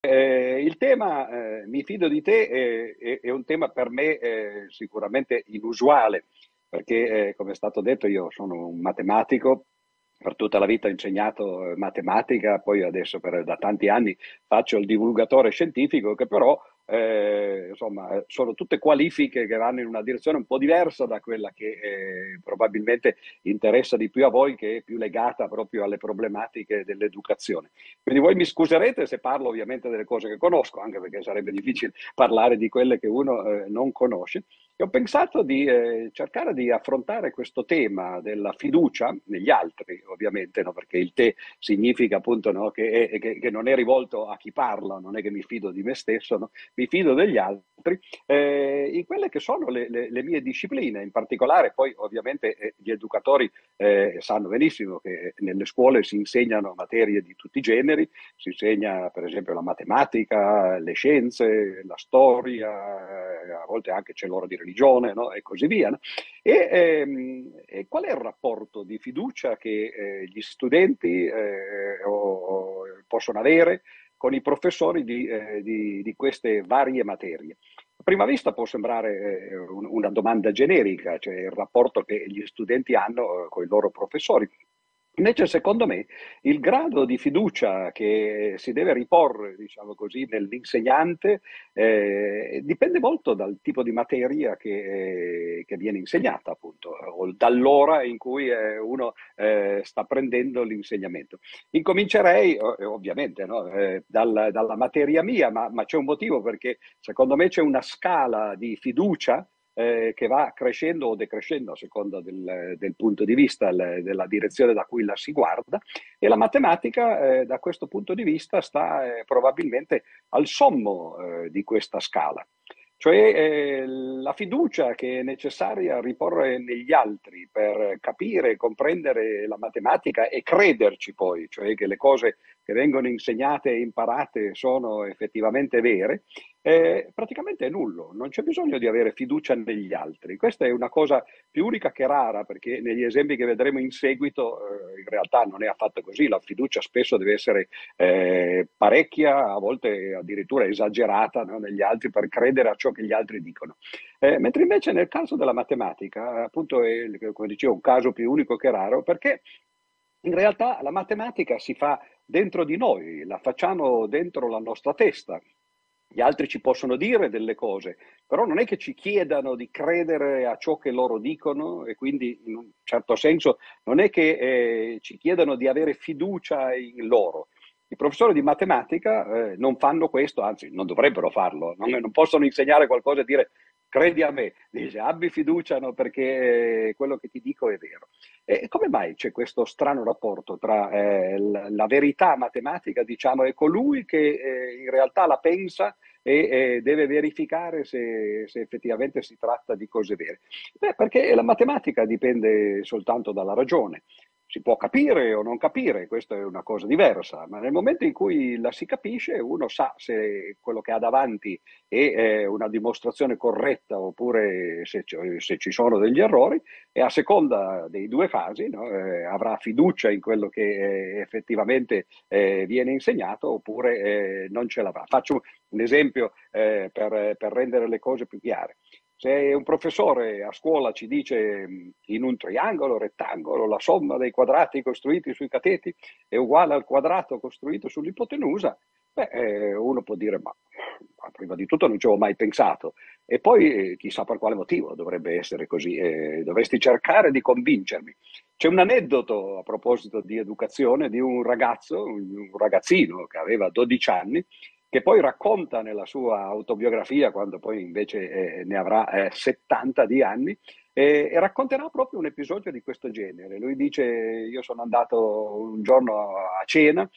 Eh, il tema eh, Mi fido di te eh, è, è, un tema per me eh, sicuramente inusuale, perché eh, come è stato detto io sono un matematico, per tutta la vita ho insegnato matematica, poi adesso per, da tanti anni faccio il divulgatore scientifico che però eh, insomma, sono tutte qualifiche che vanno in una direzione un po' diversa da quella che eh, probabilmente interessa di più a voi, che è più legata proprio alle problematiche dell'educazione. Quindi voi mi scuserete se parlo ovviamente delle cose che conosco, anche perché sarebbe difficile parlare di quelle che uno eh, non conosce. E ho pensato di eh, cercare di affrontare questo tema della fiducia negli altri, ovviamente, no? perché il te significa appunto no? che, è, che, che, non è rivolto a chi parla, non è che mi fido di me stesso, no? mi fido degli altri, eh, in quelle che sono le, le, le, mie discipline, in particolare poi ovviamente eh, gli educatori eh, sanno benissimo che nelle scuole si insegnano materie di tutti i generi, si insegna per esempio la matematica, le scienze, la storia, a volte anche c'è l'ora di religione no? e così via. No? E, ehm, e, qual è il rapporto di fiducia che eh, gli studenti eh, o, possono avere con i professori di, eh, di, di queste varie materie? A prima vista può sembrare eh, una domanda generica, cioè il rapporto che gli studenti hanno eh, con i loro professori. Invece, secondo me, il grado di fiducia che si deve riporre, diciamo così, nell'insegnante eh, dipende molto dal tipo di materia che, che, viene insegnata, appunto, o dall'ora in cui eh, uno eh, sta prendendo l'insegnamento. Incomincerei, ovviamente, no, eh, dal, dalla materia mia, ma, ma c'è un motivo perché secondo me c'è una scala di fiducia eh, che va crescendo o decrescendo a seconda del, del punto di vista, le, della direzione da cui la si guarda. E la matematica eh, da questo punto di vista sta eh, probabilmente al sommo eh, di questa scala. Cioè eh, la fiducia che è necessaria riporre negli altri per capire, comprendere la matematica e crederci poi, cioè che le cose che vengono insegnate e imparate sono effettivamente vere, eh, praticamente è nullo, non c'è bisogno di avere fiducia negli altri. Questa è una cosa più unica che rara, perché negli esempi che vedremo in seguito eh, in realtà non è affatto così, la fiducia spesso deve essere eh, parecchia, a volte addirittura esagerata no, negli altri per credere a ciò che gli altri dicono. Eh, mentre invece nel caso della matematica, appunto è, come dicevo, un caso più unico che raro, perché in realtà la matematica si fa dentro di noi, la facciamo dentro la nostra testa, gli altri ci possono dire delle cose, però non è che ci chiedano di credere a ciò che loro dicono e quindi in un certo senso non è che eh, ci chiedano di avere fiducia in loro. I professori di matematica eh, non fanno questo, anzi non dovrebbero farlo, non, non possono insegnare qualcosa e dire credi a me, dice abbi fiducia no, perché quello che ti dico è vero. E come mai c'è questo strano rapporto tra eh, la, verità matematica, diciamo, e colui che eh, in realtà la pensa e eh, deve verificare se, se, effettivamente si tratta di cose vere? Beh, perché la matematica dipende soltanto dalla ragione si può capire o non capire, questa è una cosa diversa, ma nel momento in cui la si capisce uno sa se quello che ha davanti è una dimostrazione corretta oppure se, ci sono degli errori e a seconda dei due casi no, eh, avrà fiducia in quello che eh, effettivamente eh, viene insegnato oppure eh, non ce l'avrà. Faccio un esempio eh, per, per rendere le cose più chiare. Se un professore a scuola ci dice in un triangolo rettangolo la somma dei quadrati costruiti sui cateti è uguale al quadrato costruito sull'ipotenusa, beh, eh, uno può dire ma, ma, prima di tutto non ci avevo mai pensato e poi eh, chissà per quale motivo dovrebbe essere così, eh, dovresti cercare di convincermi. C'è un aneddoto a proposito di educazione di un ragazzo, un ragazzino che aveva 12 anni che poi racconta nella sua autobiografia, quando poi invece eh, ne avrà eh, 70 di anni, eh, e racconterà proprio un episodio di questo genere. Lui dice, io sono andato un giorno a cena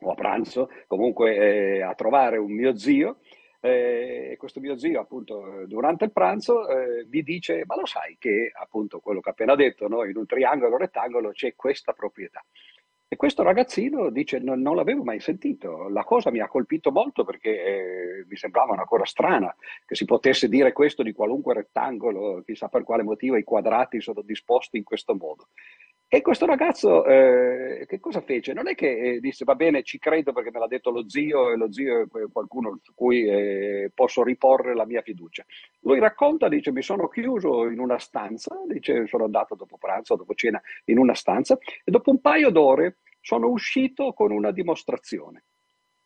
o a pranzo, comunque eh, a trovare un mio zio, eh, e questo mio zio appunto durante il pranzo eh, mi dice ma lo sai che appunto quello che ho appena detto no? in un triangolo rettangolo c'è questa proprietà e questo ragazzino dice: non, non, l'avevo mai sentito. La cosa mi ha colpito molto perché eh, mi sembrava una cosa strana che si potesse dire questo di qualunque rettangolo, chissà per quale motivo i quadrati sono disposti in questo modo. E questo ragazzo eh, che cosa fece? Non è che eh, disse va bene, ci credo perché me l'ha detto lo zio e lo zio è qualcuno su cui eh, posso riporre la mia fiducia. Lui racconta, dice mi sono chiuso in una stanza, dice sono andato dopo pranzo, dopo cena in una stanza e dopo un paio d'ore sono uscito con una dimostrazione.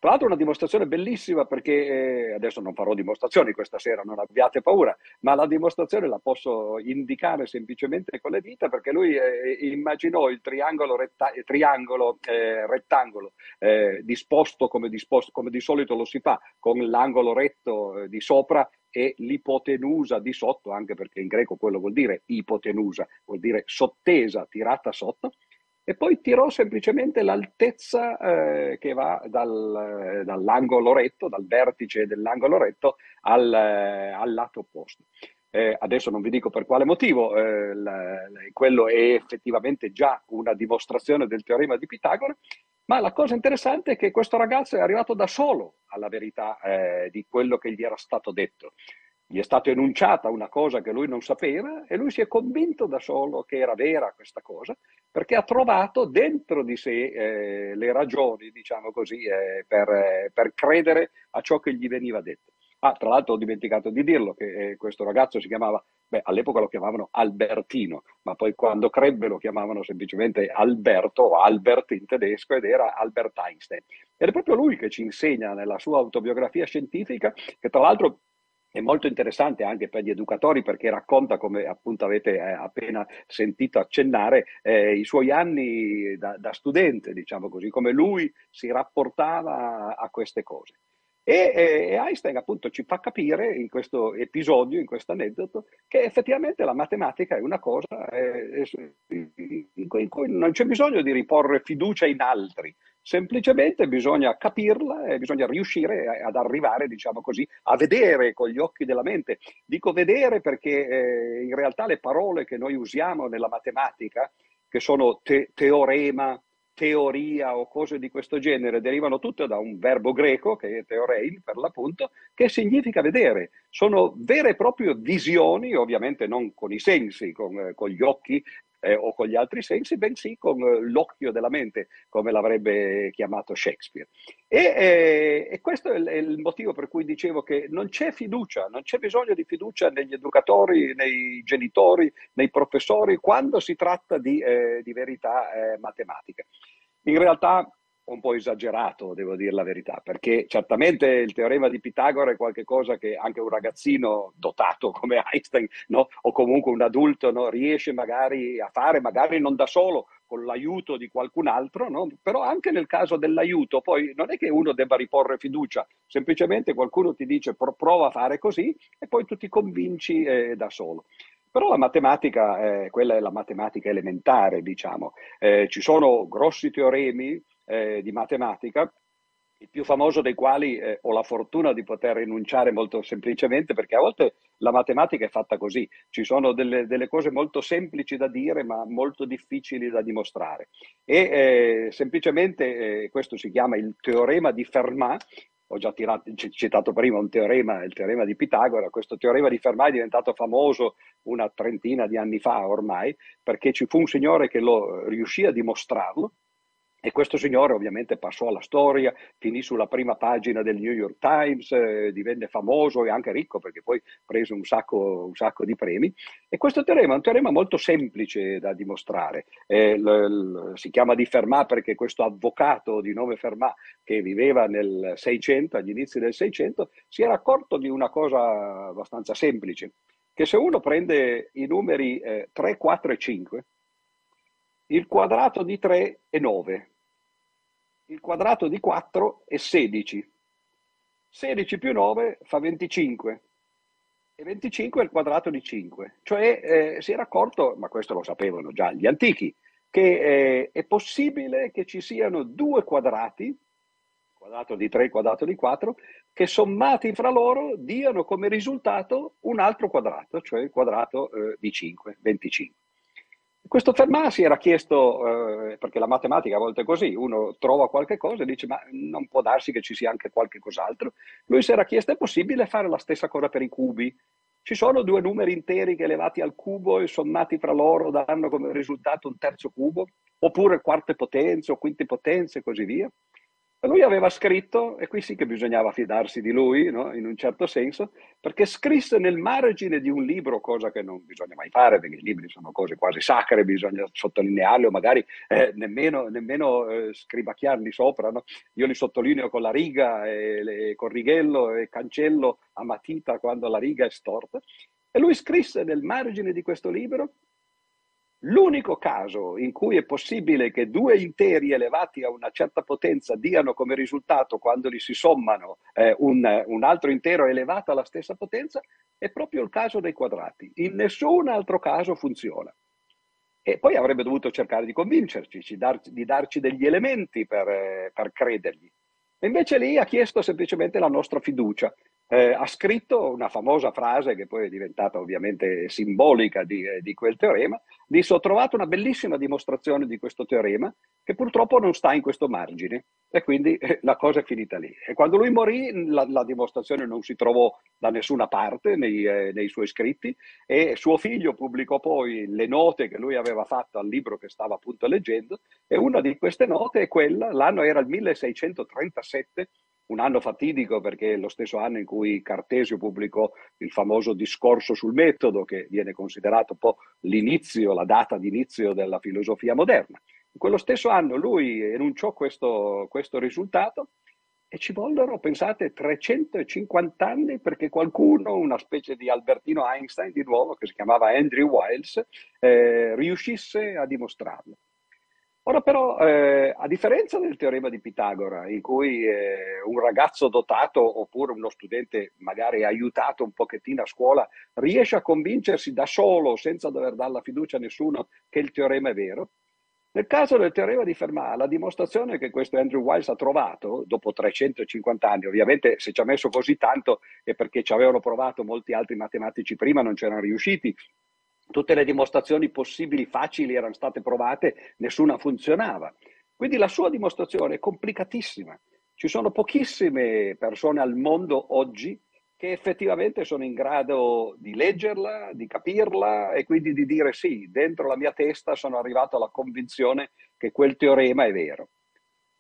Tra l'altro una dimostrazione bellissima perché eh, adesso non farò dimostrazioni questa sera, non abbiate paura, ma la dimostrazione la posso indicare semplicemente con le dita perché lui eh, immaginò il triangolo, retta- triangolo eh, rettangolo eh, disposto come, disposto come, di solito lo si fa, con l'angolo retto eh, di sopra e l'ipotenusa di sotto, anche perché in greco quello vuol dire ipotenusa, vuol dire sottesa, tirata sotto e poi tirò semplicemente l'altezza eh, che va dal, dall'angolo retto, dal vertice dell'angolo retto al, eh, al lato opposto. Eh, adesso non vi dico per quale motivo, eh, la, quello è effettivamente già una dimostrazione del teorema di Pitagora, ma la cosa interessante è che questo ragazzo è arrivato da solo alla verità eh, di quello che gli era stato detto gli è stata enunciata una cosa che lui non sapeva e lui si è convinto da solo che era vera questa cosa perché ha trovato dentro di sé eh, le ragioni, diciamo così, eh, per, eh, per, credere a ciò che gli veniva detto. Ah, tra l'altro ho dimenticato di dirlo che eh, questo ragazzo si chiamava, beh, all'epoca lo chiamavano Albertino, ma poi quando crebbe lo chiamavano semplicemente Alberto o Albert in tedesco ed era Albert Einstein. Ed è proprio lui che ci insegna nella sua autobiografia scientifica, che tra l'altro è molto interessante anche per gli educatori perché racconta, come appunto avete eh, appena sentito accennare, eh, i suoi anni da, da, studente, diciamo così, come lui si rapportava a queste cose. E, e, Einstein appunto ci fa capire in questo episodio, in questo aneddoto, che effettivamente la matematica è una cosa eh, in cui non c'è bisogno di riporre fiducia in altri, semplicemente bisogna capirla e bisogna riuscire ad arrivare, diciamo così, a vedere con gli occhi della mente. Dico vedere perché eh, in realtà le parole che noi usiamo nella matematica, che sono te- teorema, teoria o cose di questo genere, derivano tutte da un verbo greco, che è teorein per l'appunto, che significa vedere. Sono vere e proprie visioni, ovviamente non con i sensi, con, con gli occhi eh, o con gli altri sensi, bensì con eh, l'occhio della mente, come l'avrebbe chiamato Shakespeare. E, eh, e questo è il, motivo per cui dicevo che non c'è fiducia, non c'è bisogno di fiducia negli educatori, nei genitori, nei professori, quando si tratta di, eh, di verità eh, matematica. In realtà un po' esagerato, devo dire la verità, perché certamente il teorema di Pitagora è qualcosa che anche un ragazzino dotato come Einstein, no? o comunque un adulto, no? riesce magari a fare, magari non da solo, con l'aiuto di qualcun altro, no? però anche nel caso dell'aiuto, poi non è che uno debba riporre fiducia, semplicemente qualcuno ti dice prova a fare così e poi tu ti convinci eh, da solo. Però la matematica, eh, quella è la matematica elementare, diciamo. Eh, ci sono grossi teoremi eh, di matematica, il più famoso dei quali eh, ho la fortuna di poter enunciare molto semplicemente, perché a volte la matematica è fatta così, ci sono delle, delle cose molto semplici da dire ma molto difficili da dimostrare. E eh, semplicemente eh, questo si chiama il teorema di Fermat, ho già tirato, citato prima un teorema, il teorema di Pitagora, questo teorema di Fermat è diventato famoso una trentina di anni fa ormai, perché ci fu un signore che lo riuscì a dimostrarlo, e questo signore ovviamente passò alla storia, finì sulla prima pagina del New York Times, eh, divenne famoso e anche ricco perché poi prese un sacco, un sacco, di premi. E questo teorema è un teorema molto semplice da dimostrare. Eh, l, l, si chiama di Fermat perché questo avvocato di nome Fermat che viveva nel 600, agli inizi del 600, si era accorto di una cosa abbastanza semplice, che se uno prende i numeri eh, 3, 4 e 5, il quadrato di 3 è 9, il quadrato di 4 è 16, 16 più 9 fa 25 e 25 è il quadrato di 5. Cioè eh, si era accorto, ma questo lo sapevano già gli antichi, che eh, è possibile che ci siano due quadrati, quadrato di 3 e quadrato di 4, che sommati fra loro diano come risultato un altro quadrato, cioè il quadrato eh, di 5, 25. Questo Fermat si era chiesto, eh, perché la matematica a volte è così, uno trova qualche cosa e dice ma non può darsi che ci sia anche qualche cos'altro. Lui si era chiesto è possibile fare la stessa cosa per i cubi? Ci sono due numeri interi che elevati al cubo e sommati fra loro danno come risultato un terzo cubo, oppure quarte potenze o quinte potenze e così via. Lui aveva scritto, e qui sì che bisognava fidarsi di lui, no? in un certo senso, perché scrisse nel margine di un libro, cosa che non bisogna mai fare, perché i libri sono cose quasi sacre, bisogna sottolinearli o magari eh, nemmeno, nemmeno eh, scribacchiarli sopra. No? Io li sottolineo con la riga, e, le, con righello e cancello a matita quando la riga è storta. E lui scrisse nel margine di questo libro L'unico caso in cui è possibile che due interi elevati a una certa potenza diano come risultato, quando li si sommano, eh, un, un, altro intero elevato alla stessa potenza, è proprio il caso dei quadrati. In nessun altro caso funziona. E poi avrebbe dovuto cercare di convincerci, di darci, di darci degli elementi per, eh, per credergli. E invece lì ha chiesto semplicemente la nostra fiducia eh, ha scritto una famosa frase che poi è diventata ovviamente simbolica di, eh, di, quel teorema, disse ho trovato una bellissima dimostrazione di questo teorema che purtroppo non sta in questo margine e quindi eh, la cosa è finita lì. E quando lui morì la, la dimostrazione non si trovò da nessuna parte nei, eh, nei, suoi scritti e suo figlio pubblicò poi le note che lui aveva fatto al libro che stava appunto leggendo e una di queste note è quella, l'anno era il 1637, un anno fatidico perché è lo stesso anno in cui Cartesio pubblicò il famoso discorso sul metodo, che viene considerato un po' l'inizio, la data di inizio della filosofia moderna. In quello stesso anno lui enunciò questo, questo risultato e ci vollero, pensate, 350 anni perché qualcuno, una specie di Albertino Einstein di nuovo, che si chiamava Andrew Wiles, eh, riuscisse a dimostrarlo. Ora però, eh, a differenza del teorema di Pitagora, in cui eh, un ragazzo dotato oppure uno studente magari aiutato un pochettino a scuola riesce a convincersi da solo, senza dover dare la fiducia a nessuno, che il teorema è vero, nel caso del teorema di Fermat, la dimostrazione che questo Andrew Wiles ha trovato dopo 350 anni, ovviamente se ci ha messo così tanto è perché ci avevano provato molti altri matematici prima, non c'erano riusciti, tutte le dimostrazioni possibili facili erano state provate, nessuna funzionava. Quindi la sua dimostrazione è complicatissima. Ci sono pochissime persone al mondo oggi che effettivamente sono in grado di leggerla, di capirla e quindi di dire sì, dentro la mia testa sono arrivato alla convinzione che quel teorema è vero.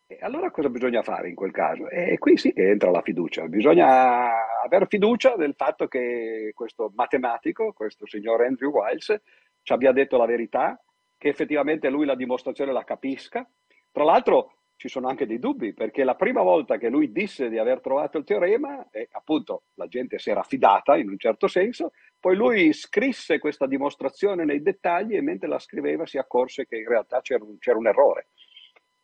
E allora cosa bisogna fare in quel caso? E qui sì che entra la fiducia. Bisogna avere fiducia del fatto che questo matematico, questo signor Andrew Wiles, ci abbia detto la verità, che effettivamente lui la dimostrazione la capisca. Tra l'altro ci sono anche dei dubbi, perché la prima volta che lui disse di aver trovato il teorema, e appunto la gente si era fidata in un certo senso, poi lui scrisse questa dimostrazione nei dettagli e mentre la scriveva si accorse che in realtà c'era un, c'era un errore.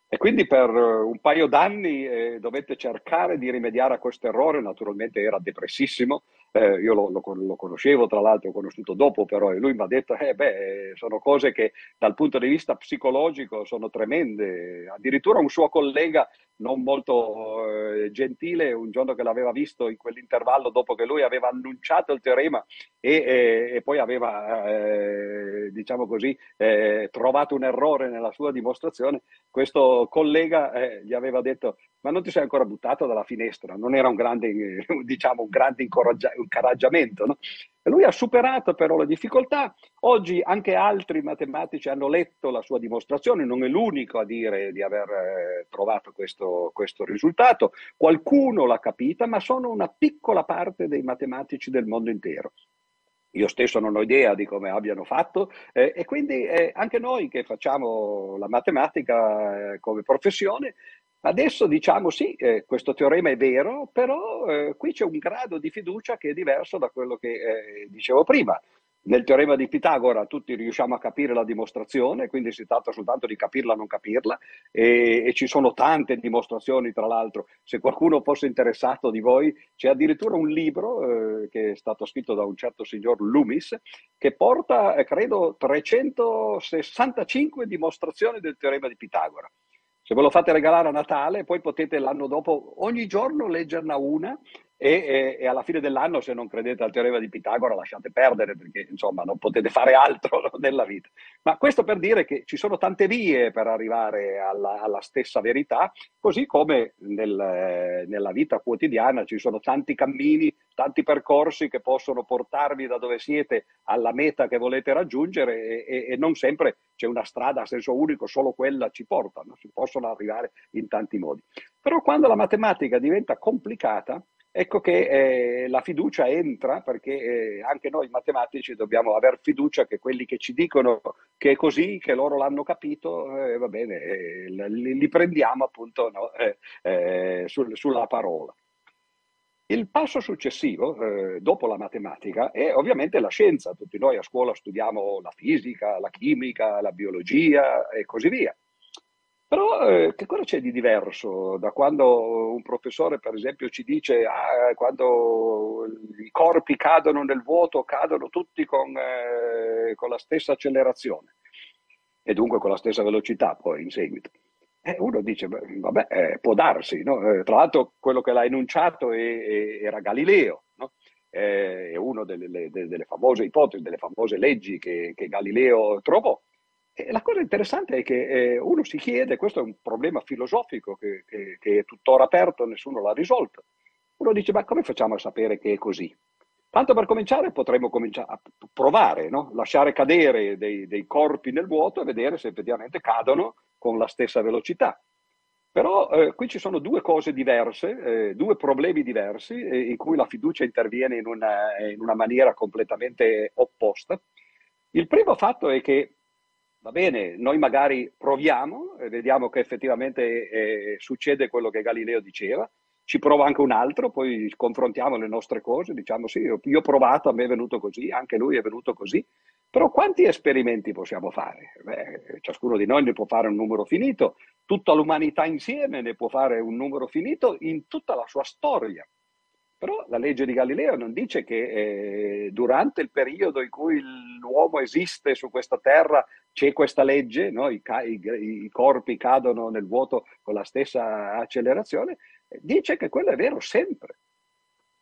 E quindi per eh, un paio d'anni eh, dovette cercare di rimediare a questo errore, naturalmente era depressissimo, eh, io lo, lo, lo, conoscevo tra l'altro, ho conosciuto dopo però, e lui mi ha detto, eh beh, sono cose che dal punto di vista psicologico sono tremende. Addirittura un suo collega non molto eh, gentile, un giorno che l'aveva visto in quell'intervallo dopo che lui aveva annunciato il teorema e, e, e poi aveva, eh, diciamo così, eh, trovato un errore nella sua dimostrazione, questo collega eh, gli aveva detto ma non ti sei ancora buttato dalla finestra, non era un grande, diciamo, un grande incoraggiamento. No? Lui ha superato però le difficoltà. Oggi anche altri matematici hanno letto la sua dimostrazione, non è l'unico a dire di aver eh, trovato questo, questo risultato. Qualcuno l'ha capita, ma sono una piccola parte dei matematici del mondo intero. Io stesso non ho idea di come abbiano fatto eh, e quindi eh, anche noi che facciamo la matematica eh, come professione Adesso diciamo sì, eh, questo teorema è vero, però eh, qui c'è un grado di fiducia che è diverso da quello che eh, dicevo prima. Nel teorema di Pitagora tutti riusciamo a capire la dimostrazione, quindi si tratta soltanto di capirla o non capirla e, e, ci sono tante dimostrazioni, tra l'altro. Se qualcuno fosse interessato di voi, c'è addirittura un libro eh, che è stato scritto da un certo signor Loomis che porta, eh, credo, 365 dimostrazioni del teorema di Pitagora. Se ve lo fate regalare a Natale, poi potete l'anno dopo ogni giorno leggerne una e, e, alla fine dell'anno se non credete al teorema di Pitagora lasciate perdere perché insomma non potete fare altro nella vita. Ma questo per dire che ci sono tante vie per arrivare alla, alla stessa verità, così come nel, nella vita quotidiana ci sono tanti cammini, tanti percorsi che possono portarvi da dove siete alla meta che volete raggiungere e, e non sempre c'è una strada a senso unico, solo quella ci porta, no? si possono arrivare in tanti modi. Però quando la matematica diventa complicata, ecco che eh, la fiducia entra perché eh, anche noi matematici dobbiamo avere fiducia che quelli che ci dicono che è così, che loro l'hanno capito, eh, va bene, eh, li, li, prendiamo appunto no, eh, eh, sul, sulla parola. Il passo successivo, dopo la matematica, è ovviamente la scienza. Tutti noi a scuola studiamo la fisica, la chimica, la biologia e così via. Però eh, che cosa c'è di diverso da quando un professore, per esempio, ci dice ah, quando i corpi cadono nel vuoto, cadono tutti con, eh, con la stessa accelerazione e dunque con la stessa velocità poi in seguito. E uno dice, vabbè, eh, può darsi, no? Eh, tra l'altro quello che l'ha enunciato è, è, era Galileo, no? Eh, è una delle, delle, delle, famose ipotesi, delle famose leggi che, che Galileo trovò. La cosa interessante è che eh, uno si chiede, questo è un problema filosofico che, che, che, è tuttora aperto, nessuno l'ha risolto. Uno dice, ma come facciamo a sapere che è così? Tanto per cominciare potremmo cominciare a provare, no? lasciare cadere dei, dei, corpi nel vuoto e vedere se effettivamente cadono con la stessa velocità. Però eh, qui ci sono due cose diverse, eh, due problemi diversi eh, in cui la fiducia interviene in una, in una maniera completamente opposta. Il primo fatto è che Va bene, noi magari proviamo vediamo che effettivamente eh, succede quello che Galileo diceva, ci prova anche un altro, poi confrontiamo le nostre cose, diciamo sì, io ho provato, a me è venuto così, anche lui è venuto così, però quanti esperimenti possiamo fare? Beh, ciascuno di noi ne può fare un numero finito, tutta l'umanità insieme ne può fare un numero finito in tutta la sua storia. Però la legge di Galileo non dice che eh, durante il periodo in cui l'uomo esiste su questa terra c'è questa legge, no? I, i, i, corpi cadono nel vuoto con la stessa accelerazione, dice che quello è vero sempre.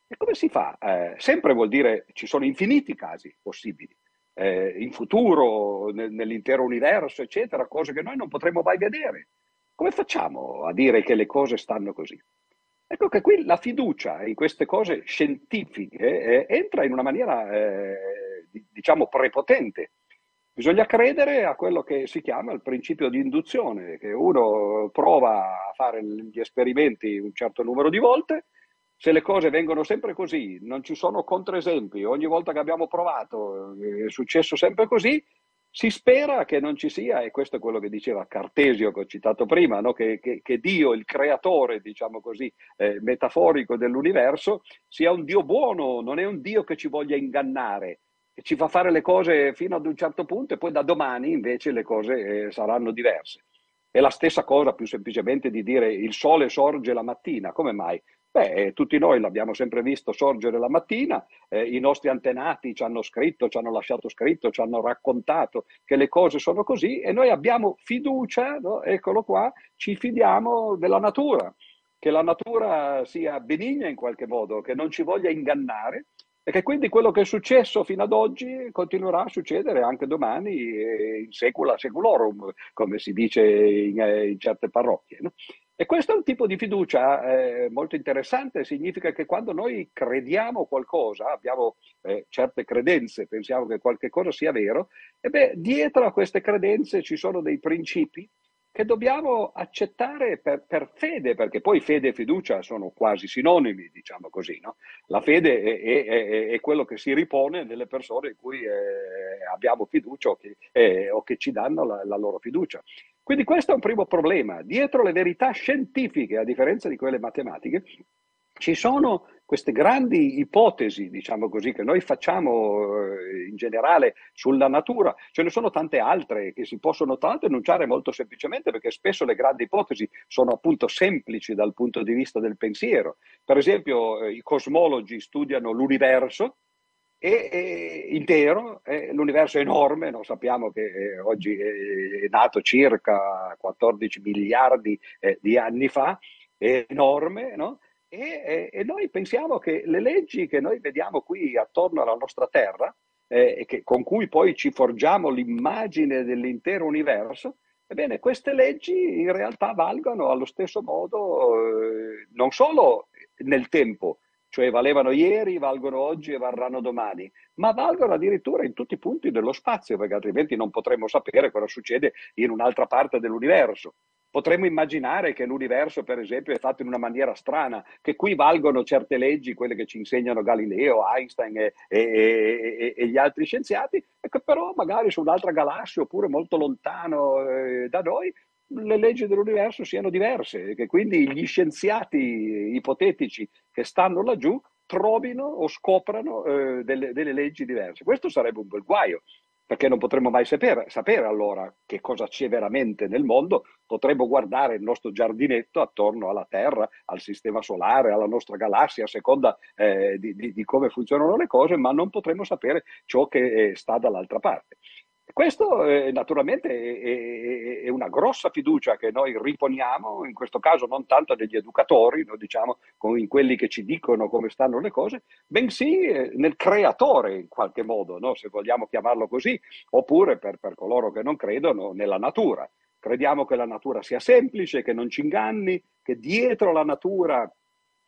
E come si fa? Eh, sempre vuol dire ci sono infiniti casi possibili. Eh, in futuro, nel, nell'intero universo, eccetera, cose che noi non potremo mai vedere. Come facciamo a dire che le cose stanno così? Ecco che qui la fiducia in queste cose scientifiche eh, entra in una maniera, eh, diciamo, prepotente. Bisogna credere a quello che si chiama il principio di induzione, che uno prova a fare gli esperimenti un certo numero di volte, se le cose vengono sempre così, non ci sono controesempi, ogni volta che abbiamo provato è successo sempre così, si spera che non ci sia, e questo è quello che diceva Cartesio che ho citato prima, no? che, che, che, Dio, il creatore, diciamo così, eh, metaforico dell'universo, sia un Dio buono, non è un Dio che ci voglia ingannare, che ci fa fare le cose fino ad un certo punto e poi da domani invece le cose eh, saranno diverse. È la stessa cosa più semplicemente di dire il sole sorge la mattina, come mai? Beh, eh, tutti noi l'abbiamo sempre visto sorgere la mattina, eh, i nostri antenati ci hanno scritto, ci hanno lasciato scritto, ci hanno raccontato che le cose sono così e noi abbiamo fiducia, no? eccolo qua, ci fidiamo della natura, che la natura sia benigna in qualche modo, che non ci voglia ingannare e che quindi quello che è successo fino ad oggi continuerà a succedere anche domani in secula seculorum, come si dice in, eh, in certe parrocchie. No? E questo è un tipo di fiducia eh, molto interessante, significa che quando noi crediamo qualcosa, abbiamo eh, certe credenze, pensiamo che qualche cosa sia vero, e beh, dietro a queste credenze ci sono dei principi che dobbiamo accettare per, per, fede, perché poi fede e fiducia sono quasi sinonimi, diciamo così. No? La fede è, è, è, quello che si ripone nelle persone in cui eh, abbiamo fiducia o che, eh, o che, ci danno la, la loro fiducia. Quindi questo è un primo problema. Dietro le verità scientifiche, a differenza di quelle matematiche, ci sono queste grandi ipotesi, diciamo così, che noi facciamo eh, in generale sulla natura. Ce ne sono tante altre che si possono l'altro enunciare molto semplicemente perché spesso le grandi ipotesi sono appunto semplici dal punto di vista del pensiero. Per esempio eh, i cosmologi studiano l'universo e, e intero, eh, l'universo è enorme, no? sappiamo che eh, oggi è nato circa 14 miliardi eh, di anni fa, è enorme, no? E, e, noi pensiamo che le leggi che noi vediamo qui attorno alla nostra terra, eh, che, con cui poi ci forgiamo l'immagine dell'intero universo, ebbene queste leggi in realtà valgono allo stesso modo eh, non solo nel tempo, cioè valevano ieri, valgono oggi e varranno domani, ma valgono addirittura in tutti i punti dello spazio, perché altrimenti non potremmo sapere cosa succede in un'altra parte dell'universo. Potremmo immaginare che l'universo, per esempio, è fatto in una maniera strana, che qui valgono certe leggi, quelle che ci insegnano Galileo, Einstein e, e, e, e gli altri scienziati, e che però magari su un'altra galassia oppure molto lontano eh, da noi le leggi dell'universo siano diverse, e che quindi gli scienziati ipotetici che stanno laggiù trovino o scoprano eh, delle, delle leggi diverse. Questo sarebbe un bel guaio perché non potremmo mai sapere, sapere, allora che cosa c'è veramente nel mondo, potremmo guardare il nostro giardinetto attorno alla Terra, al sistema solare, alla nostra galassia, a seconda eh, di, di, di, come funzionano le cose, ma non potremmo sapere ciò che eh, sta dall'altra parte. Questo eh, naturalmente è, è, una grossa fiducia che noi riponiamo, in questo caso non tanto negli educatori, no, diciamo, in quelli che ci dicono come stanno le cose, bensì eh, nel creatore in qualche modo, no, se vogliamo chiamarlo così, oppure per, per coloro che non credono nella natura. Crediamo che la natura sia semplice, che non ci inganni, che dietro la natura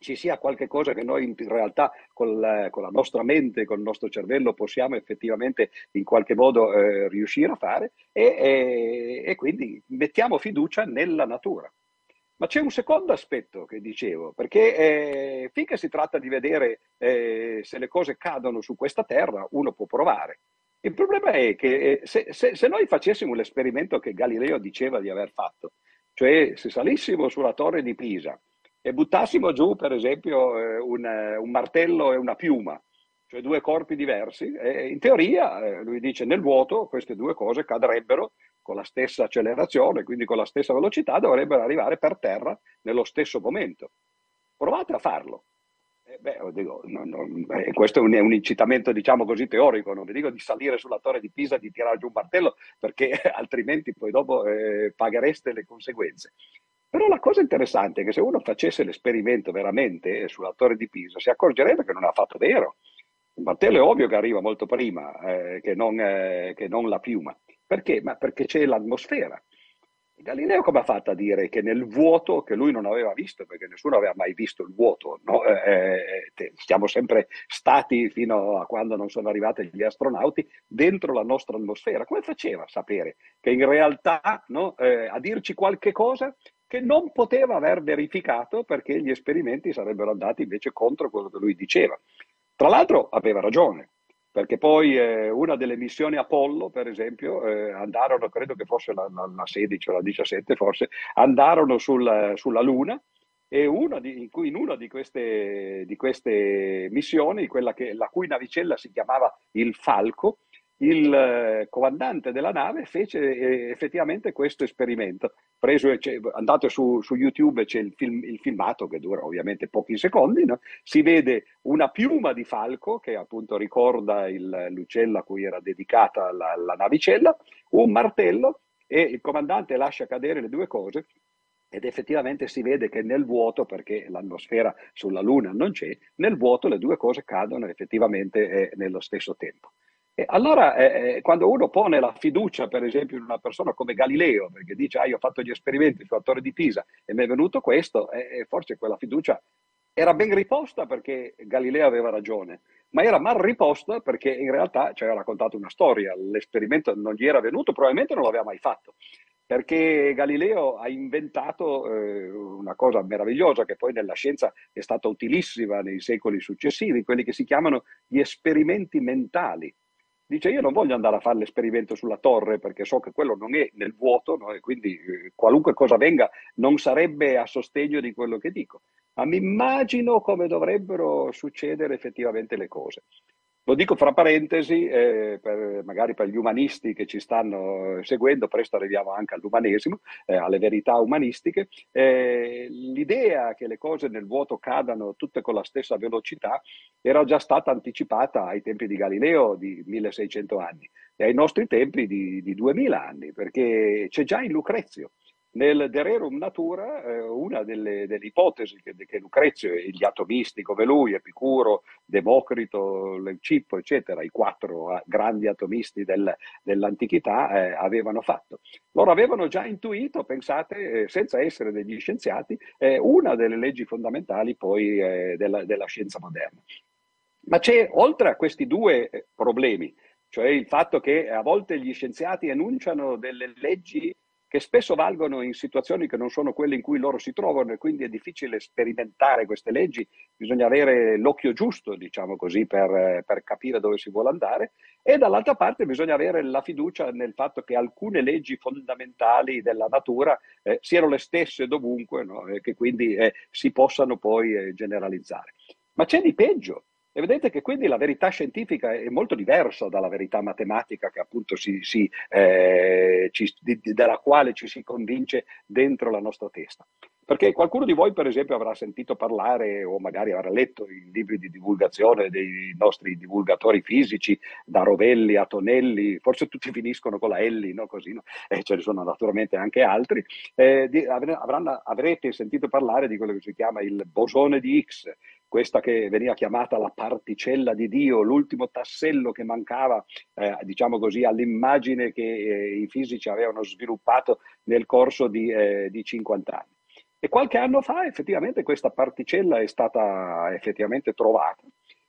ci sia qualche cosa che noi in realtà con la, con la nostra mente, con il nostro cervello possiamo effettivamente in qualche modo eh, riuscire a fare e, e, e quindi mettiamo fiducia nella natura. Ma c'è un secondo aspetto che dicevo, perché eh, finché si tratta di vedere eh, se le cose cadono su questa terra, uno può provare. Il problema è che eh, se, se, se, noi facessimo l'esperimento che Galileo diceva di aver fatto, cioè se salissimo sulla torre di Pisa e buttassimo giù, per esempio, eh, un, eh, un, martello e una piuma, cioè due corpi diversi, e in teoria, eh, lui dice, nel vuoto queste due cose cadrebbero con la stessa accelerazione, quindi con la stessa velocità, dovrebbero arrivare per terra nello stesso momento. Provate a farlo. Eh, beh, dico, no, no, eh, questo è un, è un, incitamento, diciamo così, teorico, non vi dico di salire sulla torre di Pisa e di tirare giù un martello, perché altrimenti poi dopo eh, paghereste le conseguenze. Però la cosa interessante è che se uno facesse l'esperimento veramente sulla torre di Pisa, si accorgerebbe che non ha fatto vero. Il martello è ovvio che arriva molto prima eh, che, non, eh, che, non, la piuma. Perché? Ma perché c'è l'atmosfera. Galileo come ha fatto a dire che nel vuoto che lui non aveva visto, perché nessuno aveva mai visto il vuoto, no? eh, eh siamo sempre stati fino a quando non sono arrivati gli astronauti dentro la nostra atmosfera. Come faceva a sapere che in realtà no, eh, a dirci qualche cosa che non poteva aver verificato perché gli esperimenti sarebbero andati invece contro quello che lui diceva. Tra l'altro aveva ragione, perché poi eh, una delle missioni Apollo, per esempio, eh, andarono, credo che fosse la, la, la, 16 o la 17 forse, andarono sul, sulla Luna e una di, in, cui, in una di queste, di queste missioni, che, la cui navicella si chiamava il Falco, il eh, comandante della nave fece eh, effettivamente questo esperimento. Preso, andate su, su, YouTube, c'è il, film, il, filmato che dura ovviamente pochi secondi, no? si vede una piuma di falco che appunto ricorda il, l'uccello a cui era dedicata la, la navicella, un martello e il comandante lascia cadere le due cose ed effettivamente si vede che nel vuoto, perché l'atmosfera sulla Luna non c'è, nel vuoto le due cose cadono effettivamente eh, nello stesso tempo. Allora, eh, eh, quando uno pone la fiducia, per esempio, in una persona come Galileo, perché dice, ah, io ho fatto gli esperimenti sulla torre di Pisa e mi è venuto questo, eh, forse quella fiducia era ben riposta perché Galileo aveva ragione, ma era mal riposta perché in realtà ci aveva raccontato una storia, l'esperimento non gli era venuto, probabilmente non l'aveva mai fatto, perché Galileo ha inventato eh, una cosa meravigliosa che poi nella scienza è stata utilissima nei secoli successivi, quelli che si chiamano gli esperimenti mentali. Dice io non voglio andare a fare l'esperimento sulla torre perché so che quello non è nel vuoto no? e quindi eh, qualunque cosa venga non sarebbe a sostegno di quello che dico, ma mi immagino come dovrebbero succedere effettivamente le cose. Lo dico fra parentesi, eh, per, magari per gli umanisti che ci stanno seguendo, presto arriviamo anche all'umanesimo, eh, alle verità umanistiche. Eh, l'idea che le cose nel vuoto cadano tutte con la stessa velocità era già stata anticipata ai tempi di Galileo di 1600 anni e ai nostri tempi di, di 2000 anni, perché c'è già in Lucrezio. Nel De Rerum Natura, eh, una delle, delle ipotesi che, che, Lucrezio e gli atomisti come lui, Epicuro, Democrito, Leucippo, eccetera, i quattro grandi atomisti del, dell'antichità eh, avevano fatto. Loro avevano già intuito, pensate, eh, senza essere degli scienziati, eh, una delle leggi fondamentali poi eh, della, della scienza moderna. Ma c'è, oltre a questi due eh, problemi, cioè il fatto che a volte gli scienziati enunciano delle leggi che spesso valgono in situazioni che non sono quelle in cui loro si trovano e quindi è difficile sperimentare queste leggi, bisogna avere l'occhio giusto, diciamo così, per, per capire dove si vuole andare e dall'altra parte bisogna avere la fiducia nel fatto che alcune leggi fondamentali della natura eh, siano le stesse dovunque no? e che quindi eh, si possano poi eh, generalizzare. Ma c'è di peggio, e vedete che quindi la verità scientifica è molto diversa dalla verità matematica che appunto si, si, eh, ci, di, della quale ci si convince dentro la nostra testa. Perché qualcuno di voi, per esempio, avrà sentito parlare o magari avrà letto i libri di divulgazione dei nostri divulgatori fisici, da Rovelli a Tonelli, forse tutti finiscono con la Elli, no? Così, no? E ce ne sono naturalmente anche altri. Eh, di, avranno, avrete sentito parlare di quello che si chiama il bosone di Higgs, questa che veniva chiamata la particella di Dio, l'ultimo tassello che mancava, eh, diciamo così, all'immagine che eh, i fisici avevano sviluppato nel corso di, eh, di 50 anni. E qualche anno fa effettivamente questa particella è stata effettivamente trovata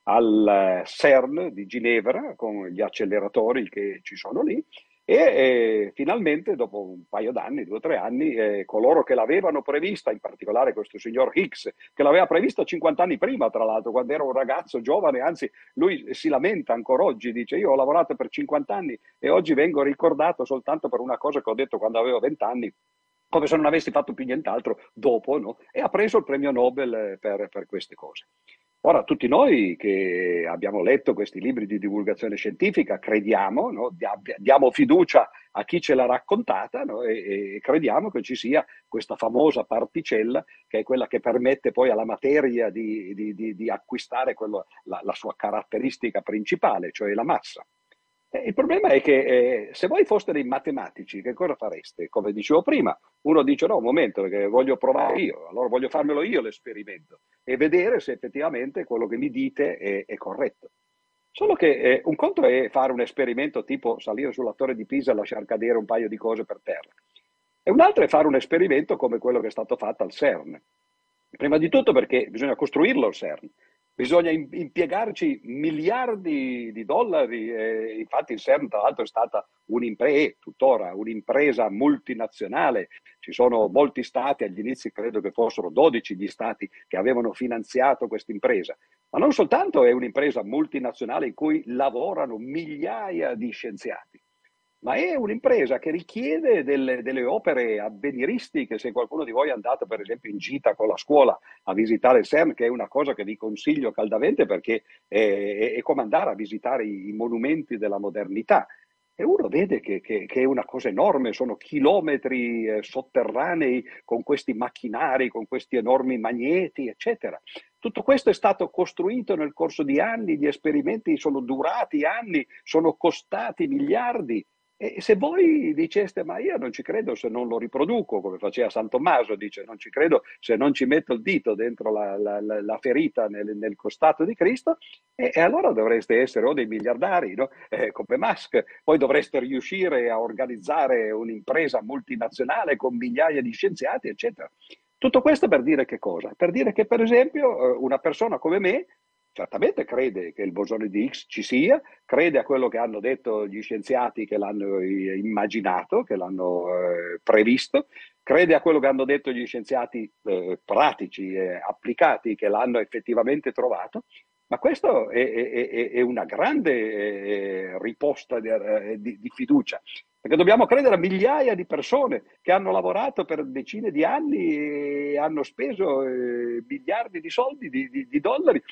al eh, CERN di Ginevra con gli acceleratori che ci sono lì e eh, finalmente, dopo un paio d'anni, due o tre anni, eh, coloro che l'avevano prevista, in particolare questo signor Higgs, che l'aveva prevista 50 anni prima, tra l'altro, quando era un ragazzo giovane, anzi lui si lamenta ancora oggi, dice io ho lavorato per 50 anni e oggi vengo ricordato soltanto per una cosa che ho detto quando avevo 20 anni, come se non avessi fatto più nient'altro dopo, no? e ha preso il premio Nobel eh, per, per queste cose. Ora, tutti noi che abbiamo letto questi libri di divulgazione scientifica crediamo, no? diamo fiducia a chi ce l'ha raccontata no? e, e, crediamo che ci sia questa famosa particella che è quella che permette poi alla materia di, di, di, di acquistare quello, la, la sua caratteristica principale, cioè la massa. Eh, il problema è che eh, se voi foste dei matematici, che cosa fareste? Come dicevo prima, uno dice no, un momento, perché voglio provare io, allora voglio farmelo io l'esperimento e vedere se effettivamente quello che mi dite è, è corretto. Solo che eh, un conto è fare un esperimento tipo salire sulla torre di Pisa e lasciare cadere un paio di cose per terra. E un altro è fare un esperimento come quello che è stato fatto al CERN. Prima di tutto perché bisogna costruirlo il CERN bisogna impiegarci miliardi di dollari. Eh, infatti il CERN tra l'altro è stata un'impresa, tuttora un'impresa multinazionale. Ci sono molti stati, agli inizi credo che fossero 12 gli stati che avevano finanziato questa impresa. Ma non soltanto è un'impresa multinazionale in cui lavorano migliaia di scienziati ma è un'impresa che richiede delle, delle, opere avveniristiche. Se qualcuno di voi è andato, per esempio, in gita con la scuola a visitare il CERN, che è una cosa che vi consiglio caldamente perché è, è come andare a visitare i, i, monumenti della modernità. E uno vede che, che, che, è una cosa enorme, sono chilometri eh, sotterranei con questi macchinari, con questi enormi magneti, eccetera. Tutto questo è stato costruito nel corso di anni, gli esperimenti sono durati anni, sono costati miliardi e se voi diceste, ma io non ci credo se non lo riproduco, come faceva San Tommaso, dice, non ci credo se non ci metto il dito dentro la, la, la ferita nel, nel, costato di Cristo, e, e, allora dovreste essere o dei miliardari, no? eh, come Musk, poi dovreste riuscire a organizzare un'impresa multinazionale con migliaia di scienziati, eccetera. Tutto questo per dire che cosa? Per dire che, per esempio, eh, una persona come me certamente crede che il bosone di Higgs ci sia, crede a quello che hanno detto gli scienziati che l'hanno immaginato, che l'hanno eh, previsto, crede a quello che hanno detto gli scienziati eh, pratici e applicati che l'hanno effettivamente trovato, ma questo è, è, è una grande eh, riposta di, eh, di, di, fiducia, perché dobbiamo credere a migliaia di persone che hanno lavorato per decine di anni e hanno speso eh, miliardi di soldi, di, di dollari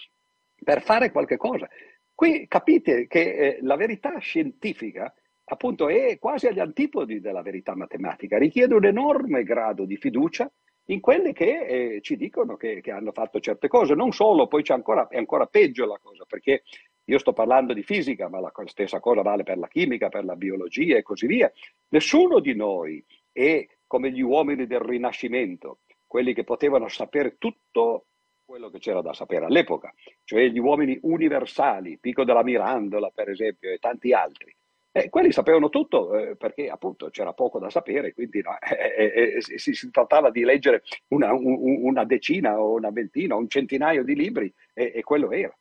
per fare qualche cosa. Qui capite che eh, la verità scientifica appunto è quasi agli antipodi della verità matematica, richiede un enorme grado di fiducia in quelli che eh, ci dicono che, che, hanno fatto certe cose. Non solo, poi ancora, è ancora peggio la cosa, perché io sto parlando di fisica, ma la stessa cosa vale per la chimica, per la biologia e così via. Nessuno di noi è come gli uomini del Rinascimento, quelli che potevano sapere tutto quello che c'era da sapere all'epoca, cioè gli uomini universali, Pico della Mirandola per esempio e tanti altri. E quelli sapevano tutto eh, perché appunto c'era poco da sapere, quindi no, eh, eh, si, si, trattava di leggere una, un, una, decina o una ventina un centinaio di libri e, e quello era.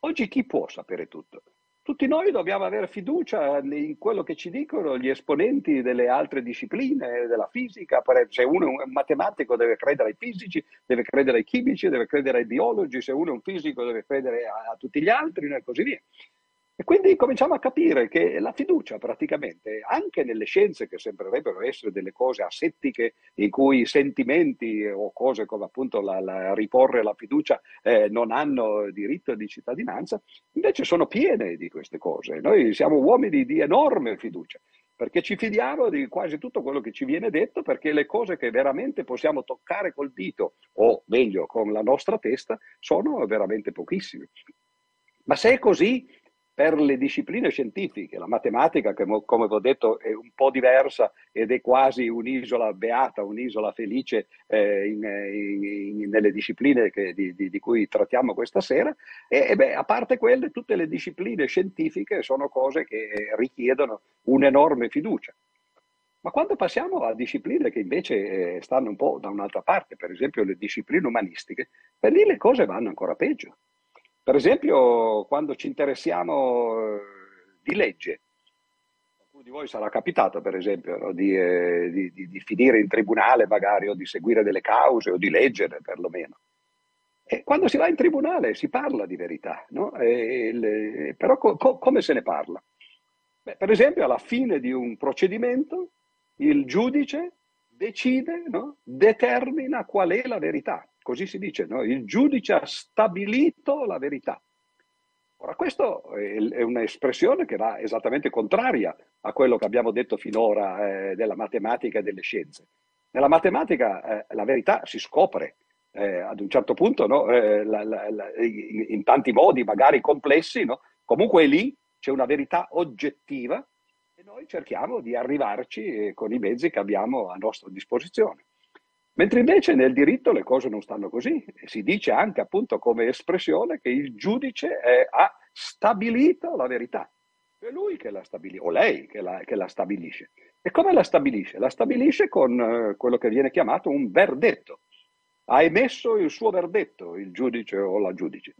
Oggi chi può sapere tutto? Tutti noi dobbiamo avere fiducia in quello che ci dicono gli esponenti delle altre discipline, della fisica. Se uno è un matematico deve credere ai fisici, deve credere ai chimici, deve credere ai biologi, se uno è un fisico deve credere a, a tutti gli altri e così via. E quindi cominciamo a capire che la fiducia praticamente, anche nelle scienze che sembrerebbero essere delle cose asettiche, in cui i sentimenti o cose come appunto la, la riporre la fiducia eh, non hanno diritto di cittadinanza, invece sono piene di queste cose. Noi siamo uomini di enorme fiducia perché ci fidiamo di quasi tutto quello che ci viene detto, perché le cose che veramente possiamo toccare col dito, o meglio con la nostra testa, sono veramente pochissime. Ma se è così, per le discipline scientifiche. La matematica, che come vi ho detto, è un po' diversa ed è quasi un'isola beata, un'isola felice eh, in, in, nelle discipline che, di, di, di, cui trattiamo questa sera. E, e beh, a parte quelle, tutte le discipline scientifiche sono cose che richiedono un'enorme fiducia. Ma quando passiamo a discipline che invece eh, stanno un po' da un'altra parte, per esempio le discipline umanistiche, per lì le cose vanno ancora peggio. Per esempio, quando ci interessiamo eh, di legge, qualcuno di voi sarà capitato, per esempio, no? di, eh, di, di, finire in tribunale magari o di seguire delle cause o di leggere perlomeno. E quando si va in tribunale si parla di verità, no? il, però co- co- come se ne parla? Beh, per esempio, alla fine di un procedimento, il giudice decide, no? determina qual è la verità così si dice, no? il giudice ha stabilito la verità. Ora, questa è un'espressione che va esattamente contraria a quello che abbiamo detto finora eh, della matematica e delle scienze. Nella matematica eh, la verità si scopre eh, ad un certo punto, no? Eh, la, la, la, in tanti modi, magari complessi, no? comunque lì c'è una verità oggettiva e noi cerchiamo di arrivarci eh, con i mezzi che abbiamo a nostra disposizione. Mentre invece nel diritto le cose non stanno così. Si dice anche appunto come espressione che il giudice è, ha stabilito la verità. È lui che la stabilisce, o lei che la, che la, stabilisce. E come la stabilisce? La stabilisce con eh, quello che viene chiamato un verdetto. Ha emesso il suo verdetto, il giudice o la giudice.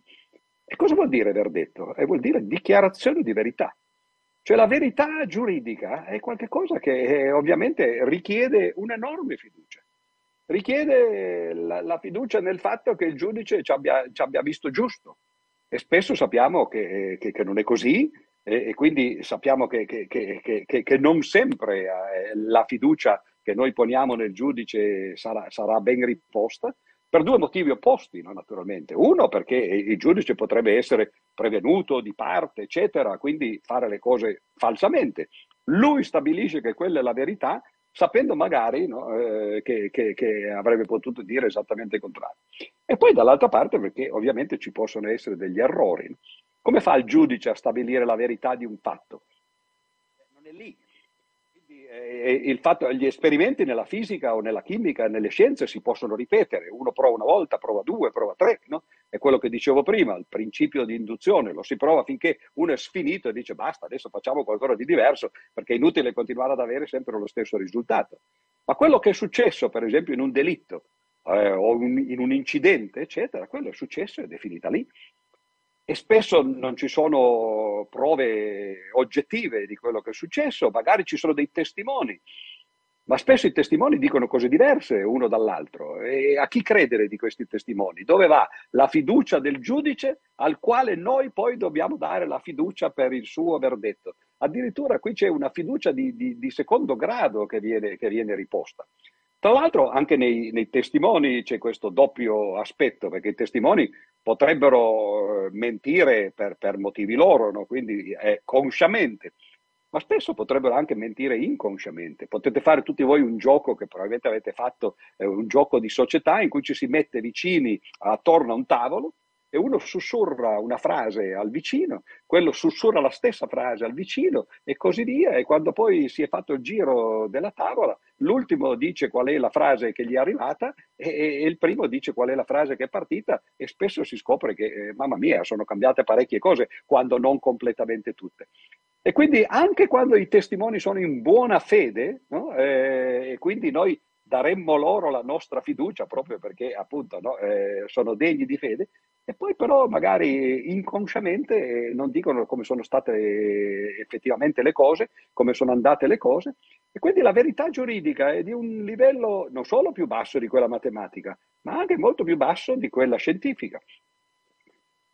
E cosa vuol dire verdetto? E vuol dire dichiarazione di verità. Cioè la verità giuridica è qualcosa che eh, ovviamente richiede un'enorme fiducia richiede la, la, fiducia nel fatto che il giudice ci abbia, ci abbia visto giusto. E spesso sappiamo che, che, che non è così e, e quindi sappiamo che, che, non sempre eh, la fiducia che noi poniamo nel giudice sarà, sarà ben riposta per due motivi opposti, no? naturalmente. Uno, perché il giudice potrebbe essere prevenuto di parte, eccetera, quindi fare le cose falsamente. Lui stabilisce che quella è la verità sapendo magari no, eh, che, che, che, avrebbe potuto dire esattamente il contrario. E poi dall'altra parte perché ovviamente ci possono essere degli errori. Come fa il giudice a stabilire la verità di un fatto? Non è lì, il fatto, gli esperimenti nella fisica o nella chimica, nelle scienze si possono ripetere, uno prova una volta, prova due, prova tre, no? È quello che dicevo prima, il principio di induzione, lo si prova finché uno è sfinito e dice basta, adesso facciamo qualcosa di diverso perché è inutile continuare ad avere sempre lo stesso risultato. Ma quello che è successo, per esempio, in un delitto eh, o in un incidente, eccetera, quello è successo ed è finita lì e spesso non ci sono prove oggettive di quello che è successo, magari ci sono dei testimoni, ma spesso i testimoni dicono cose diverse uno dall'altro. E a chi credere di questi testimoni? Dove va la fiducia del giudice al quale noi poi dobbiamo dare la fiducia per il suo verdetto? Addirittura qui c'è una fiducia di, di, di secondo grado che viene, che viene riposta. Tra l'altro anche nei, nei, testimoni c'è questo doppio aspetto, perché i testimoni potrebbero eh, mentire per, per motivi loro, no? quindi eh, consciamente, ma spesso potrebbero anche mentire inconsciamente. Potete fare tutti voi un gioco che probabilmente avete fatto, eh, un gioco di società in cui ci si mette vicini attorno a un tavolo e uno sussurra una frase al vicino, quello sussurra la stessa frase al vicino e così via. E quando poi si è fatto il giro della tavola, l'ultimo dice qual è la frase che gli è arrivata e, e il primo dice qual è la frase che è partita e spesso si scopre che, eh, mamma mia, sono cambiate parecchie cose, quando non completamente tutte. E quindi anche quando i testimoni sono in buona fede, no? eh, e quindi noi daremmo loro la nostra fiducia proprio perché appunto no, eh, sono degni di fede e poi però magari inconsciamente non dicono come sono state effettivamente le cose, come sono andate le cose e quindi la verità giuridica è di un livello non solo più basso di quella matematica, ma anche molto più basso di quella scientifica.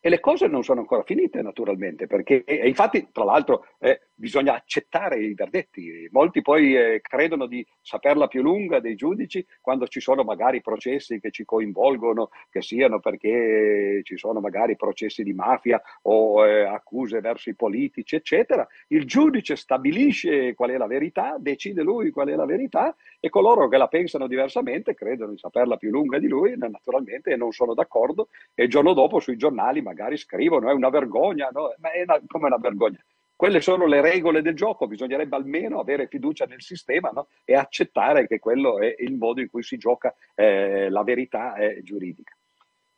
E le cose non sono ancora finite, naturalmente, perché e infatti, tra l'altro, eh, bisogna accettare i verdetti. Molti poi eh, credono di saperla più lunga dei giudici quando ci sono magari processi che ci coinvolgono, che siano perché ci sono magari processi di mafia o eh, accuse verso i politici, eccetera. Il giudice stabilisce qual è la verità, decide lui qual è la verità e coloro che la pensano diversamente credono di saperla più lunga di lui, naturalmente, non sono d'accordo e il giorno dopo sui giornali magari magari scrivono è una vergogna, no? ma è una, come una vergogna. Quelle sono le regole del gioco, bisognerebbe almeno avere fiducia nel sistema no? e accettare che quello è il modo in cui si gioca eh, la verità eh, giuridica.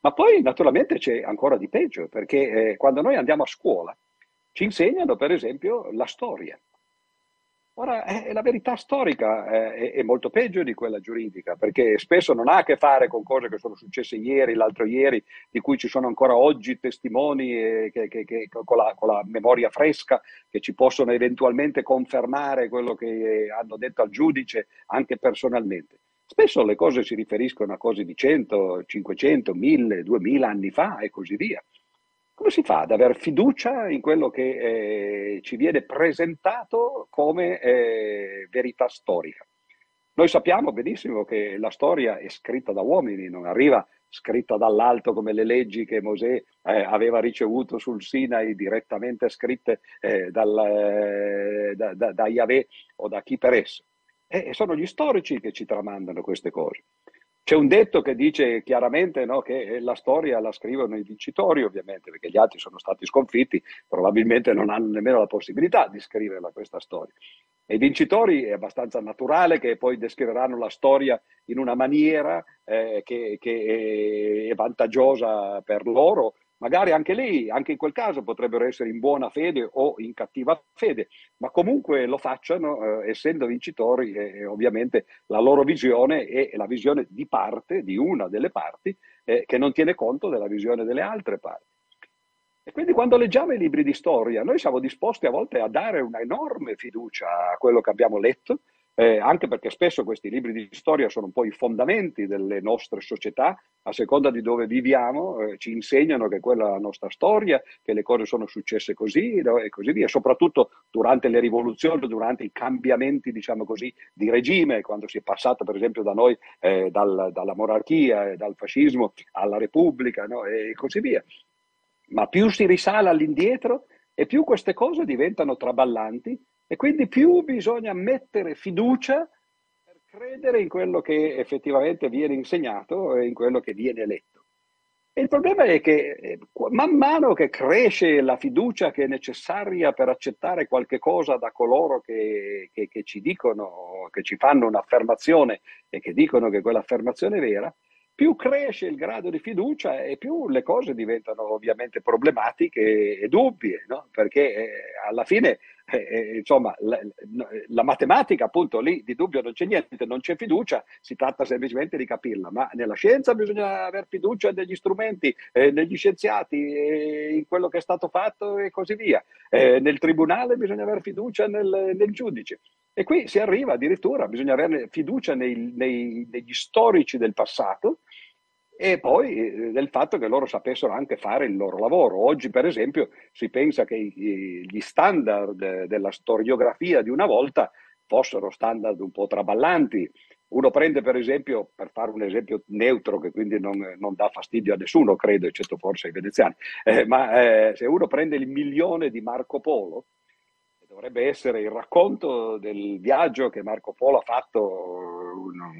Ma poi naturalmente c'è ancora di peggio, perché eh, quando noi andiamo a scuola ci insegnano per esempio la storia. Ora, eh, la verità storica eh, è, è, molto peggio di quella giuridica, perché spesso non ha a che fare con cose che sono successe ieri, l'altro ieri, di cui ci sono ancora oggi testimoni eh, che, che, che, con, la, con, la, memoria fresca, che ci possono eventualmente confermare quello che hanno detto al giudice anche personalmente. Spesso le cose si riferiscono a cose di 100, 500, 1000, 2000 anni fa e così via. Come si fa ad avere fiducia in quello che eh, ci viene presentato come eh, verità storica? Noi sappiamo benissimo che la storia è scritta da uomini, non arriva scritta dall'alto come le leggi che Mosè eh, aveva ricevuto sul Sinai direttamente scritte eh, dal, eh, da, da, da Yahweh o da chi per esso. E sono gli storici che ci tramandano queste cose. C'è un detto che dice chiaramente no, che la storia la scrivono i vincitori, ovviamente, perché gli altri sono stati sconfitti, probabilmente non hanno nemmeno la possibilità di scriverla questa storia. E i vincitori è abbastanza naturale che poi descriveranno la storia in una maniera eh, che, che è vantaggiosa per loro Magari anche lì, anche in quel caso, potrebbero essere in buona fede o in cattiva fede, ma comunque lo facciano, eh, essendo vincitori, e, ovviamente la loro visione è la visione di parte, di una delle parti, eh, che non tiene conto della visione delle altre parti. E quindi quando leggiamo i libri di storia, noi siamo disposti a volte a dare una enorme fiducia a quello che abbiamo letto, eh, anche perché spesso questi libri di storia sono un po' i fondamenti delle nostre società, a seconda di dove viviamo, eh, ci insegnano che quella è la nostra storia, che le cose sono successe così no? e così via, soprattutto durante le rivoluzioni, durante i cambiamenti, diciamo così, di regime, quando si è passato per esempio da noi eh, dal, dalla monarchia, dal fascismo alla repubblica no? e così via. Ma più si risale all'indietro e più queste cose diventano traballanti e quindi più bisogna mettere fiducia per credere in quello che effettivamente viene insegnato e in quello che viene letto. E il problema è che eh, man mano che cresce la fiducia che è necessaria per accettare qualche cosa da coloro che, che, che ci dicono, che ci fanno un'affermazione e che dicono che quell'affermazione è vera, più cresce il grado di fiducia e più le cose diventano ovviamente problematiche e dubbie, no? perché eh, alla fine eh, eh, insomma, la, la, matematica appunto lì di dubbio non c'è niente, non c'è fiducia, si tratta semplicemente di capirla, ma nella scienza bisogna avere fiducia negli strumenti, eh, negli scienziati, eh, in quello che è stato fatto e così via. Eh, nel tribunale bisogna avere fiducia nel, nel, giudice. E qui si arriva addirittura, bisogna avere fiducia nei, nei, negli storici del passato, e poi eh, del fatto che loro sapessero anche fare il loro lavoro. Oggi, per esempio, si pensa che gli standard della storiografia di una volta fossero standard un po' traballanti. Uno prende, per esempio, per fare un esempio neutro, che quindi non, non dà fastidio a nessuno, credo, eccetto forse ai veneziani, eh, ma eh, se uno prende il milione di Marco Polo, dovrebbe essere il racconto del viaggio che Marco Polo ha fatto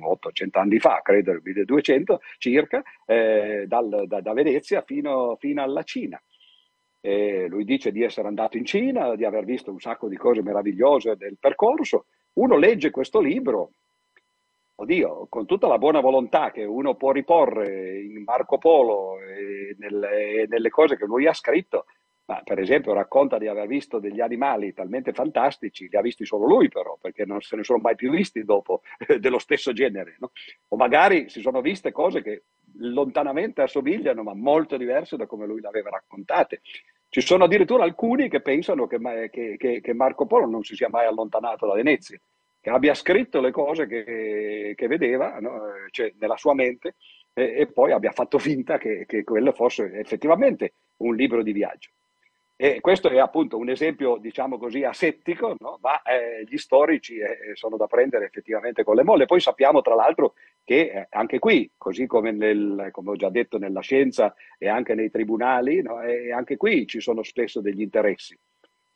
800 anni fa, credo, 1200 circa, eh, dal, da, da, Venezia fino, fino alla Cina. E lui dice di essere andato in Cina, di aver visto un sacco di cose meravigliose del percorso. Uno legge questo libro, oddio, con tutta la buona volontà che uno può riporre in Marco Polo e nelle, nelle cose che lui ha scritto, ma per esempio racconta di aver visto degli animali talmente fantastici, li ha visti solo lui però, perché non se ne sono mai più visti dopo dello stesso genere. No? O magari si sono viste cose che lontanamente assomigliano, ma molto diverse da come lui le aveva raccontate. Ci sono addirittura alcuni che pensano che, che, che, che Marco Polo non si sia mai allontanato da Venezia, che abbia scritto le cose che, vedeva no? cioè, nella sua mente e, e, poi abbia fatto finta che quello fosse effettivamente un libro di viaggio. E questo è appunto un esempio, diciamo così, asettico, no? ma eh, gli storici eh, sono da prendere effettivamente con le molle. Poi sappiamo tra l'altro che eh, anche qui, così come, nel, come, ho già detto nella scienza e anche nei tribunali, no? e anche qui ci sono spesso degli interessi.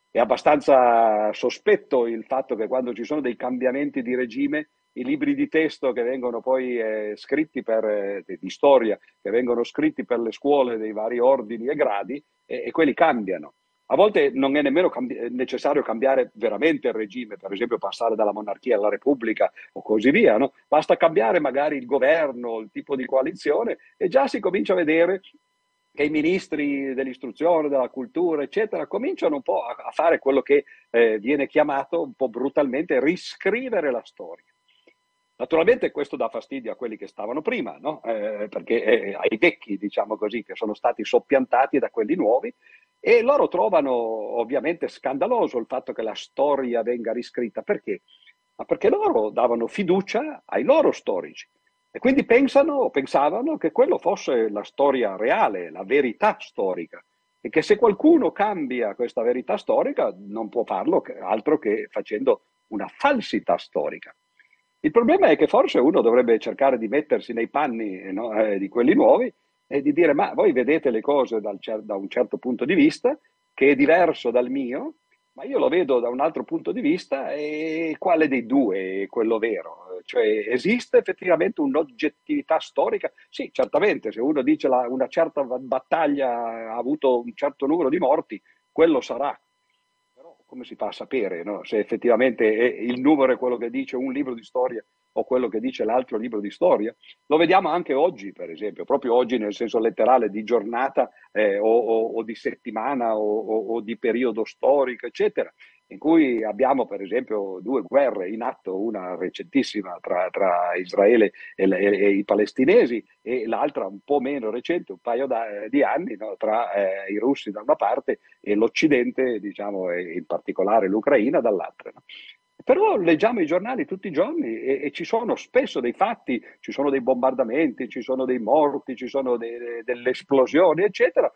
È abbastanza sospetto il fatto che quando ci sono dei cambiamenti di regime, i libri di testo che vengono poi eh, scritti per, eh, di storia, che vengono scritti per le scuole dei vari ordini e gradi, e, e quelli cambiano. A volte non è nemmeno cambi- necessario cambiare veramente il regime, per esempio passare dalla monarchia alla repubblica o così via, no? basta cambiare magari il governo, il tipo di coalizione e già si comincia a vedere che i ministri dell'istruzione, della cultura, eccetera, cominciano un po' a, fare quello che eh, viene chiamato un po' brutalmente riscrivere la storia. Naturalmente questo dà fastidio a quelli che stavano prima, no? eh, perché eh, ai vecchi, diciamo così, che sono stati soppiantati da quelli nuovi, e loro trovano ovviamente scandaloso il fatto che la storia venga riscritta. Perché? Ma perché loro davano fiducia ai loro storici e quindi pensano pensavano che quello fosse la storia reale, la verità storica e che se qualcuno cambia questa verità storica non può farlo altro che facendo una falsità storica. Il problema è che forse uno dovrebbe cercare di mettersi nei panni no, eh, di quelli nuovi e di dire ma voi vedete le cose dal, da un certo punto di vista che è diverso dal mio, ma io lo vedo da un altro punto di vista e quale dei due è quello vero? Cioè esiste effettivamente un'oggettività storica? Sì, certamente, se uno dice che una certa battaglia ha avuto un certo numero di morti, quello sarà come si fa a sapere no? se effettivamente il numero è quello che dice un libro di storia o quello che dice l'altro libro di storia? Lo vediamo anche oggi, per esempio, proprio oggi nel senso letterale di giornata eh, o, o, o, di settimana o, o di periodo storico, eccetera in cui abbiamo per esempio due guerre in atto, una recentissima tra, tra Israele e, e, e, i palestinesi e l'altra un po' meno recente, un paio da, di anni, no? tra eh, i russi da una parte e l'Occidente, diciamo, e in particolare l'Ucraina dall'altra. No? Però leggiamo i giornali tutti i giorni e, e, ci sono spesso dei fatti, ci sono dei bombardamenti, ci sono dei morti, ci sono de, delle esplosioni, eccetera.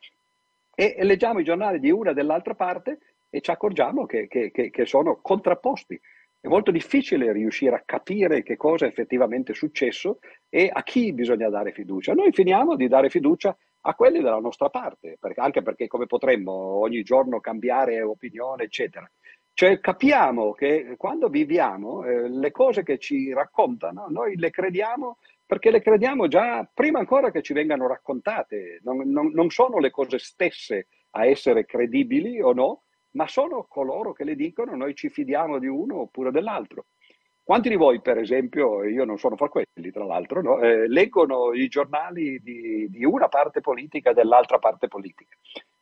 E, e leggiamo i giornali di una e dell'altra parte e ci accorgiamo che, che, che, sono contrapposti. È molto difficile riuscire a capire che cosa è effettivamente successo e a chi bisogna dare fiducia. Noi finiamo di dare fiducia a quelli della nostra parte, perché, anche perché come potremmo ogni giorno cambiare opinione, eccetera. Cioè capiamo che quando viviamo eh, le cose che ci raccontano, noi le crediamo perché le crediamo già prima ancora che ci vengano raccontate. Non, non, non sono le cose stesse a essere credibili o no, ma sono coloro che le dicono noi ci fidiamo di uno oppure dell'altro. Quanti di voi, per esempio, io non sono fra quelli, tra l'altro, no? eh, leggono i giornali di, di, una parte politica e dell'altra parte politica?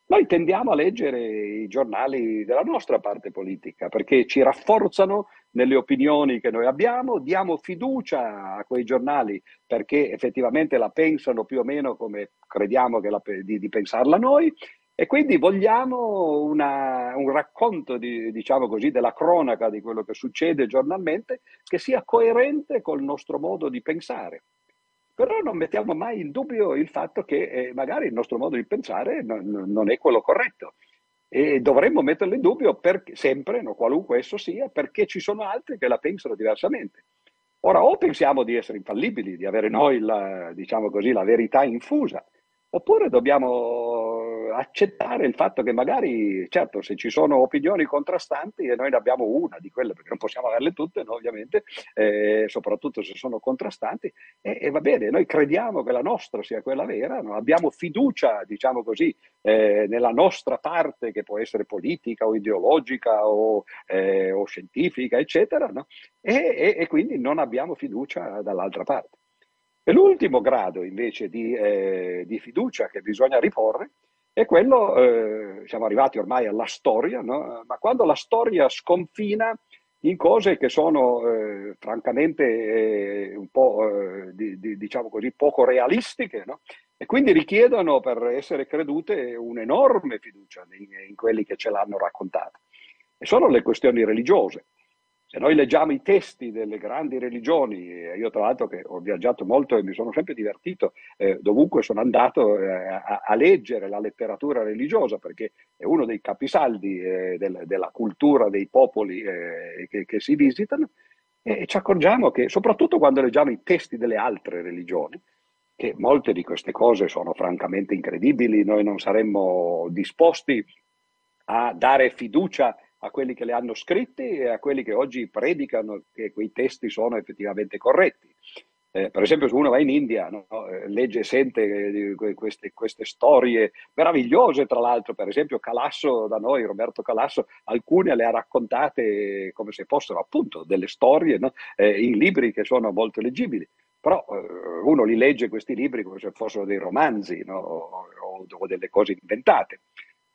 Noi tendiamo a leggere i giornali della nostra parte politica perché ci rafforzano nelle opinioni che noi abbiamo, diamo fiducia a quei giornali perché effettivamente la pensano più o meno come crediamo la, di, di pensarla noi e quindi vogliamo una, un racconto, di, diciamo così, della cronaca di quello che succede giornalmente che sia coerente col nostro modo di pensare. Però non mettiamo mai in dubbio il fatto che eh, magari il nostro modo di pensare non, non, è quello corretto. E dovremmo metterlo in dubbio perché, sempre, no, qualunque esso sia, perché ci sono altri che la pensano diversamente. Ora, o pensiamo di essere infallibili, di avere noi la, diciamo così, la verità infusa, oppure dobbiamo accettare il fatto che magari, certo, se ci sono opinioni contrastanti e noi ne abbiamo una di quelle, perché non possiamo averle tutte, no, ovviamente, eh, soprattutto se sono contrastanti, e, e, va bene, noi crediamo che la nostra sia quella vera, no? abbiamo fiducia, diciamo così, eh, nella nostra parte che può essere politica o ideologica o, eh, o scientifica, eccetera, no? e, e, e quindi non abbiamo fiducia dall'altra parte. E l'ultimo grado invece di, eh, di, fiducia che bisogna riporre è quello, eh, siamo arrivati ormai alla storia, no? ma quando la storia sconfina in cose che sono eh, francamente eh, un po', eh, di, di, diciamo così, poco realistiche, no? e quindi richiedono per essere credute un'enorme fiducia in, in quelli che ce l'hanno raccontata. E sono le questioni religiose. Se noi leggiamo i testi delle grandi religioni, io tra l'altro che ho viaggiato molto e mi sono sempre divertito, eh, dovunque sono andato eh, a, a, leggere la letteratura religiosa, perché è uno dei capisaldi eh, del, della cultura dei popoli eh, che, che, si visitano, e ci accorgiamo che, soprattutto quando leggiamo i testi delle altre religioni, che molte di queste cose sono francamente incredibili, noi non saremmo disposti a dare fiducia a quelli che le hanno scritte e a quelli che oggi predicano che quei testi sono effettivamente corretti. Eh, per esempio, se uno va in India, no, eh, legge e sente queste, queste, storie meravigliose, tra l'altro, per esempio Calasso da noi, Roberto Calasso, alcune le ha raccontate come se fossero appunto delle storie no, eh, in libri che sono molto leggibili. Però eh, uno li legge questi libri come se fossero dei romanzi no, o, o delle cose inventate.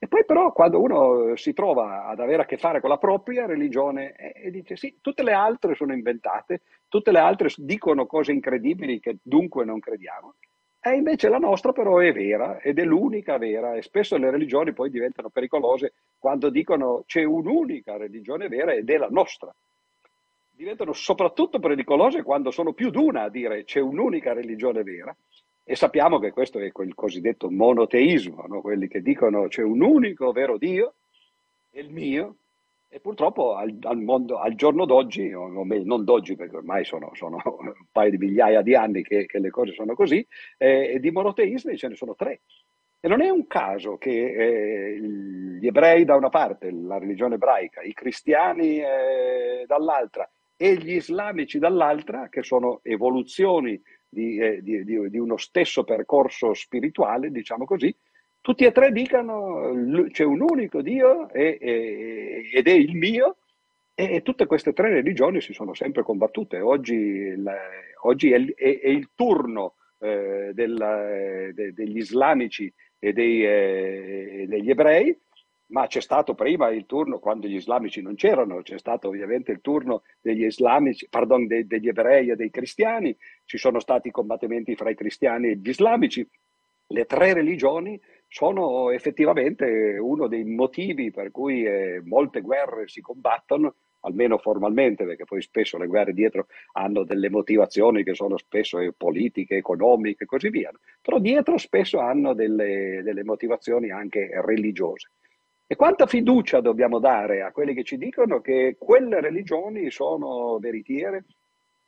E poi però quando uno si trova ad avere a che fare con la propria religione e, e dice sì, tutte le altre sono inventate, tutte le altre dicono cose incredibili che dunque non crediamo, e invece la nostra però è vera ed è l'unica vera e spesso le religioni poi diventano pericolose quando dicono c'è un'unica religione vera ed è la nostra. Diventano soprattutto pericolose quando sono più di una a dire c'è un'unica religione vera e sappiamo che questo è il cosiddetto monoteismo, no? quelli che dicono c'è un unico vero Dio, è il mio, e purtroppo al, al, mondo, al giorno d'oggi, non d'oggi perché ormai sono, sono, un paio di migliaia di anni che, che le cose sono così, eh, di monoteismi ce ne sono tre. E non è un caso che eh, gli ebrei da una parte, la religione ebraica, i cristiani eh, dall'altra e gli islamici dall'altra, che sono evoluzioni di, eh, di, di, di, uno stesso percorso spirituale, diciamo così, tutti e tre dicano c'è un unico Dio e, e, ed è il mio e, tutte queste tre religioni si sono sempre combattute. Oggi, la, oggi è, è, è, il turno eh, della, de, degli islamici e dei, eh, degli ebrei ma c'è stato prima il turno quando gli islamici non c'erano, c'è stato ovviamente il turno degli islamici, pardon, de, degli ebrei e dei cristiani, ci sono stati combattimenti fra i cristiani e gli islamici. Le tre religioni sono effettivamente uno dei motivi per cui eh, molte guerre si combattono, almeno formalmente, perché poi spesso le guerre dietro hanno delle motivazioni che sono spesso eh, politiche, economiche e così via, però dietro spesso hanno delle, delle motivazioni anche religiose. E quanta fiducia dobbiamo dare a quelli che ci dicono che quelle religioni sono veritiere?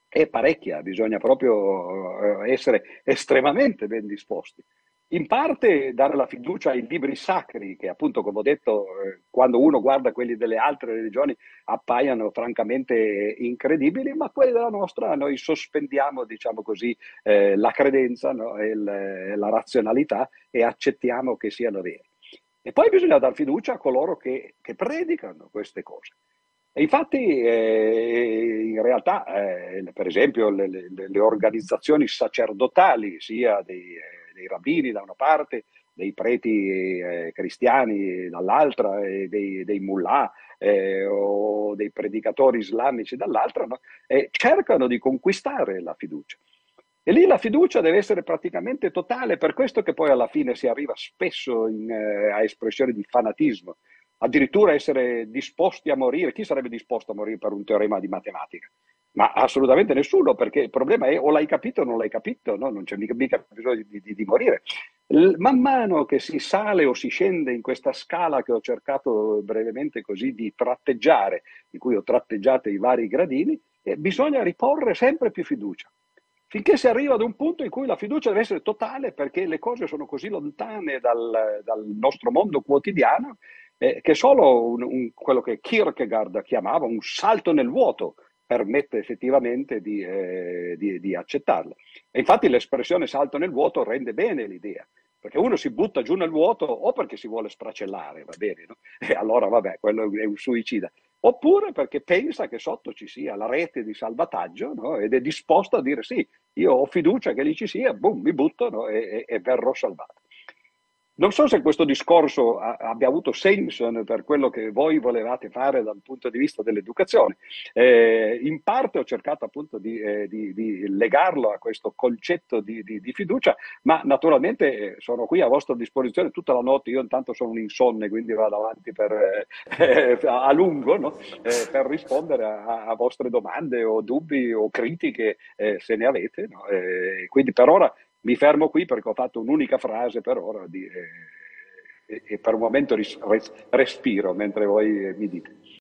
E parecchia, bisogna proprio eh, essere estremamente ben disposti. In parte dare la fiducia ai libri sacri, che appunto, come ho detto, eh, quando uno guarda quelli delle altre religioni appaiono francamente incredibili, ma quelli della nostra noi sospendiamo, diciamo così, eh, la credenza no? e la razionalità e accettiamo che siano veri. E poi bisogna dar fiducia a coloro che, che predicano queste cose. E infatti, eh, in realtà, eh, per esempio, le, le, le, organizzazioni sacerdotali, sia dei, eh, dei, rabbini da una parte, dei preti eh, cristiani dall'altra, e dei, dei mullah eh, o dei predicatori islamici dall'altra, no? cercano di conquistare la fiducia. E lì la fiducia deve essere praticamente totale, per questo che poi alla fine si arriva spesso in, eh, a espressioni di fanatismo, addirittura essere disposti a morire. Chi sarebbe disposto a morire per un teorema di matematica? Ma assolutamente nessuno, perché il problema è o l'hai capito o non l'hai capito, no? non c'è mica, mica bisogno di, di, di morire. L- man mano che si sale o si scende in questa scala che ho cercato brevemente così di tratteggiare, in cui ho tratteggiato i vari gradini, eh, bisogna riporre sempre più fiducia finché si arriva ad un punto in cui la fiducia deve essere totale perché le cose sono così lontane dal, dal nostro mondo quotidiano eh, che solo un, un, quello che Kierkegaard chiamava un salto nel vuoto permette effettivamente di, eh, di, di accettarla. E infatti l'espressione salto nel vuoto rende bene l'idea, perché uno si butta giù nel vuoto o perché si vuole stracellare, va bene, no? e allora vabbè, quello è un suicida, oppure perché pensa che sotto ci sia la rete di salvataggio no? ed è disposto a dire sì, io ho fiducia che lì ci sia, boom, mi butto no? e, e, e verrò salvato. Non so se questo discorso abbia avuto senso per quello che voi volevate fare dal punto di vista dell'educazione. Eh, in parte ho cercato appunto di, eh, di, di legarlo a questo concetto di, di fiducia, ma naturalmente eh, sono qui a vostra disposizione tutta la notte. Io intanto sono un insonne, quindi vado avanti per, eh, a lungo no? Eh, per rispondere a, a, vostre domande o dubbi o critiche eh, se ne avete. No? quindi per ora mi fermo qui perché ho fatto un'unica frase per ora di, eh, e, e, per un momento ris, res, respiro mentre voi mi dite.